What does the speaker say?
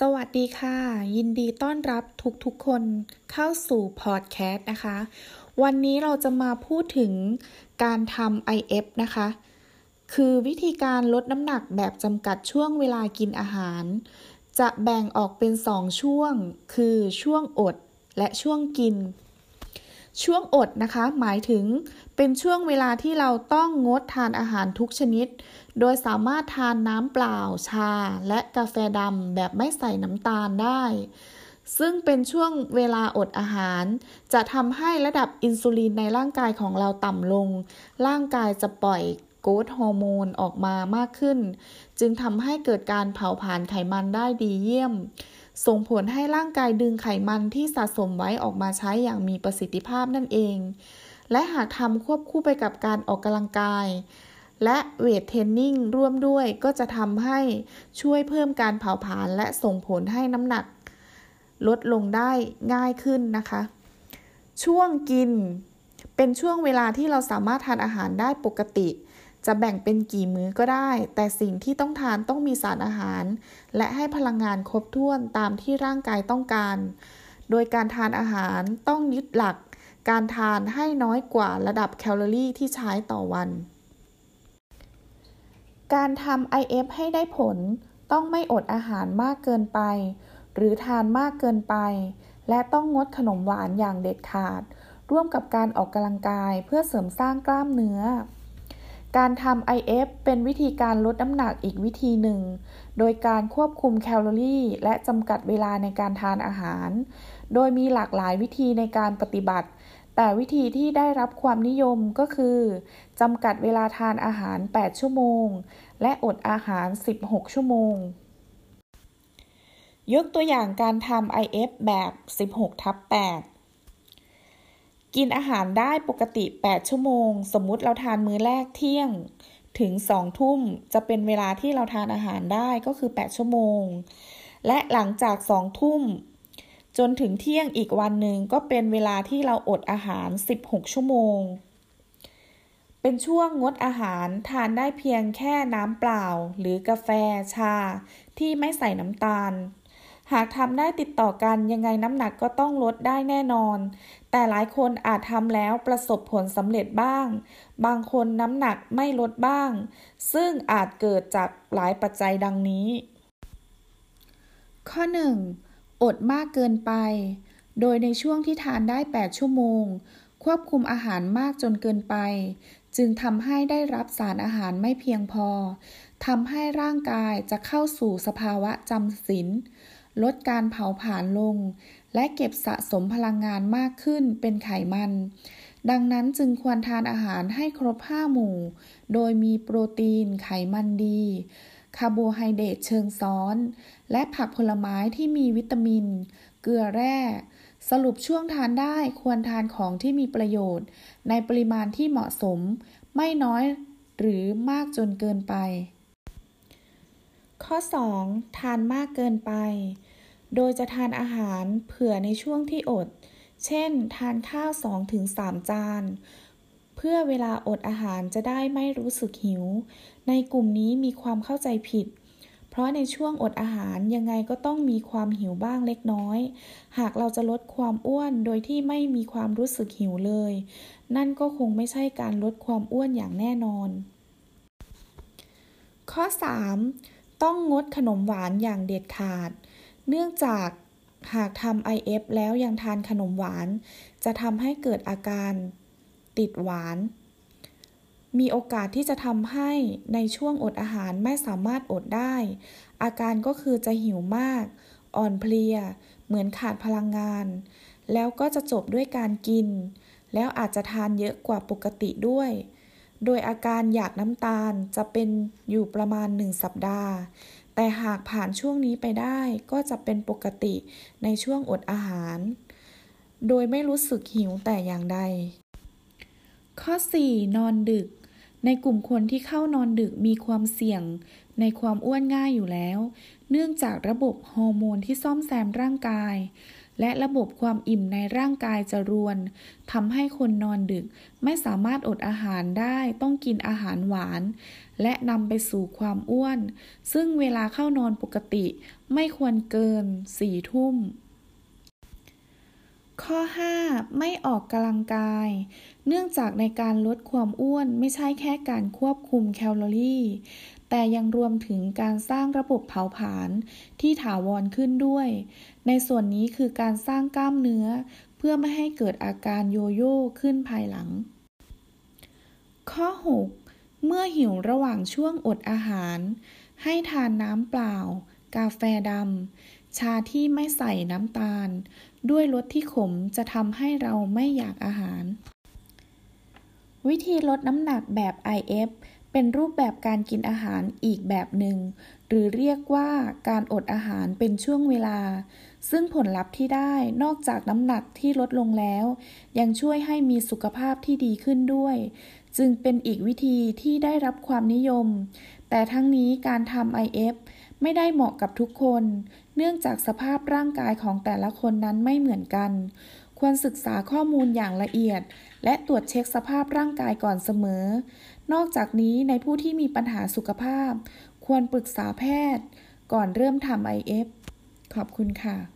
สวัสดีค่ะ ยินดีต้อนรับทุกๆคนเข้าสู่พอดแคสต์นะคะ วันนี้เราจะมาพูดถึงการทำ IF นะคะ คือวิธีการลดน้ำหนักแบบจำกัดช่วงเวลากินอาหาร จะแบ่งออกเป็น 2 ช่วง คือช่วงอดและช่วงกิน ช่วงอดนะคะ หมายถึงเป็นช่วงเวลาที่เราต้องงดทานอาหารทุกชนิด โดยสามารถทานน้ำเปล่า ชา และกาแฟดำแบบไม่ใส่น้ำตาลได้ ซึ่งเป็นช่วงเวลาอดอาหาร จะทำให้ระดับอินซูลินในร่างกายของเราต่ำลง ร่างกายจะปล่อยโกรทฮอร์โมนออกมามากขึ้น จึงทำให้เกิดการเผาผลาญไขมันได้ดีเยี่ยม ส่งผลให้ร่างกายดึงไขมันที่สะสมไว้ออกมาใช้อย่างมีประสิทธิภาพนั่นเอง และหากทำควบคู่ไปกับการออกกำลังกาย และเวทเทรนนิ่งร่วมด้วยก็จะทำให้ช่วยเพิ่มการเผาผลาญและส่งผลให้น้ำหนัก ลดลงได้ง่ายขึ้นนะคะ ช่วงกิน เป็นช่วงเวลาที่เราสามารถทานอาหารได้ปกติ จะแบ่งเป็นกี่มื้อก็ได้ แต่สิ่งที่ต้องทานต้องมีสารอาหาร และให้พลังงานครบถ้วนตามที่ร่างกายต้องการ โดยการทานอาหารต้องยึดหลัก การทานให้น้อยกว่าระดับแคลอรี่ที่ใช้ต่อวัน การทำ IF ให้ได้ผลต้องไม่อดอาหารมากเกินไป หรือทานมากเกินไป และต้องงดขนมหวานอย่างเด็ดขาด ร่วมกับการออกกำลังกายเพื่อเสริมสร้างกล้ามเนื้อ การทำ IF เป็นวิธีการลดน้ำหนักอีกวิธีหนึ่ง โดยการควบคุมแคลอรี่ และจำกัดเวลาในการทานอาหาร โดยมีหลากหลายวิธีในการปฏิบัติ แต่วิธีที่ได้รับความนิยมก็คือจำกัดเวลาทานอาหาร 8 ชั่วโมง และอดอาหาร 16 ชั่วโมง ยกตัวอย่างการทำ IF แบบ 16ทับ8 กินอาหารได้ปกติ 8 ชั่วโมง สมมุติเราทานมื้อแรกเที่ยง ถึง 2 ทุ่มจะเป็นเวลาที่เราทานอาหารได้ก็คือ 8 ชั่วโมง และหลังจาก 2 ทุ่ม จนถึงเที่ยงอีกวันหนึ่งก็เป็นเวลาที่เราอดอาหาร 16 ชั่วโมง เป็นช่วงงดอาหารทานได้เพียงแค่น้ำเปล่า หรือกาแฟชาที่ไม่ใส่น้ำตาล หากทำได้ติดต่อกันยังไงน้ำหนักก็ต้องลดได้แน่นอน แต่หลายคนอาจทำแล้วประสบผลสำเร็จบ้าง บางคนน้ำหนักไม่ลดบ้าง ซึ่งอาจเกิดจากหลายปัจจัยดังนี้ ข้อ 1. อดมากเกินไป โดยในช่วงที่ทานได้ 8 ชั่วโมง ควบคุมอาหารมากจนเกินไป จึงทำให้ได้รับสารอาหารไม่เพียงพอทำให้ร่างกายจะเข้าสู่สภาวะจำศีล ลดการเผาผลาญลง และเก็บสะสมพลังงานมากขึ้นเป็นไขมัน ดังนั้นจึงควรทานอาหารให้ครบห้าหมู่ โดยมีโปรตีนไขมันดี คาร์โบไฮเดรตเชิงซ้อน และผักผลไม้ที่มีวิตามิน เกลือแร่ สรุปช่วงทานได้ควรทานของที่มีประโยชน์ ในปริมาณที่เหมาะสม ไม่น้อยหรือมากจนเกินไป ข้อ 2. ทานมากเกินไป โดยจะทานอาหารเผื่อในช่วงที่อด เช่น ทานข้าว 2-3 จาน เพื่อเวลาอดอาหารจะได้ไม่รู้สึกหิว ในกลุ่มนี้มีความเข้าใจผิด เพราะในช่วงอดอาหารยังไงก็ต้องมีความหิวบ้างเล็กน้อย หากเราจะลดความอ้วนโดยที่ไม่มีความรู้สึกหิวเลย นั่นก็คงไม่ใช่การลดความอ้วนอย่างแน่นอน ข้อ 3 ต้องงดขนมหวานอย่างเด็ดขาด เนื่องจากหากทำ IF แล้วยังทานขนมหวาน จะทำให้เกิดอาการติดหวาน มีโอกาสที่จะทำให้ในช่วงอดอาหารไม่สามารถอดได้ อาการก็คือจะหิวมาก อ่อนเพลีย เหมือนขาดพลังงาน แล้วก็จะจบด้วยการกิน แล้วอาจจะทานเยอะกว่าปกติด้วย โดยอาการอยากน้ำตาลจะเป็นอยู่ประมาณหนึ่งสัปดาห์ แต่หากผ่านช่วงนี้ไปได้ก็จะเป็นปกติในช่วงอดอาหาร โดยไม่รู้สึกหิวแต่อย่างใด ข้อ 4 นอนดึก ในกลุ่มคนที่เข้านอนดึกมีความเสี่ยงในความอ้วนง่ายอยู่แล้ว เนื่องจากระบบฮอร์โมนที่ซ่อมแซมร่างกาย และระบบความอิ่มในร่างกายจะรวนทำให้คนนอนดึก ไม่สามารถอดอาหารได้ต้องกินอาหารหวาน และนำไปสู่ความอ้วน ซึ่งเวลาเข้านอนปกติไม่ควรเกินสี่ทุ่มข้อ 5. ไม่ออกกำลังกาย เนื่องจากในการลดความอ้วนไม่ใช่แค่การควบคุมแคลอรี่ แต่ยังรวมถึงการสร้างระบบเผาผลาญที่ถาวรขึ้นด้วย ในส่วนนี้คือการสร้างกล้ามเนื้อ เพื่อไม่ให้เกิดอาการโยโย่ขึ้นภายหลัง ข้อ 6. เมื่อหิวระหว่างช่วงอดอาหาร ให้ทานน้ำเปล่า กาแฟดำ ชาที่ไม่ใส่น้ำตาล ด้วยรสที่ขมจะทำให้เราไม่อยากอาหาร วิธีลดน้ำหนักแบบ IF เป็นรูปแบบการกินอาหารอีกแบบหนึ่ง หรือเรียกว่าการอดอาหารเป็นช่วงเวลา ซึ่งผลลัพธ์ที่ได้นอกจากน้ำหนักที่ลดลงแล้ว ยังช่วยให้มีสุขภาพที่ดีขึ้นด้วย จึงเป็นอีกวิธีที่ได้รับความนิยม แต่ทั้งนี้การทำ IF ไม่ได้เหมาะกับทุกคน เนื่องจากสภาพร่างกายของแต่ละคนนั้นไม่เหมือนกัน ควรศึกษาข้อมูลอย่างละเอียด และตรวจเช็คสภาพร่างกายก่อนเสมอ นอกจากนี้ในผู้ที่มีปัญหาสุขภาพ ควรปรึกษาแพทย์ ก่อนเริ่มทำ IF ขอบคุณค่ะ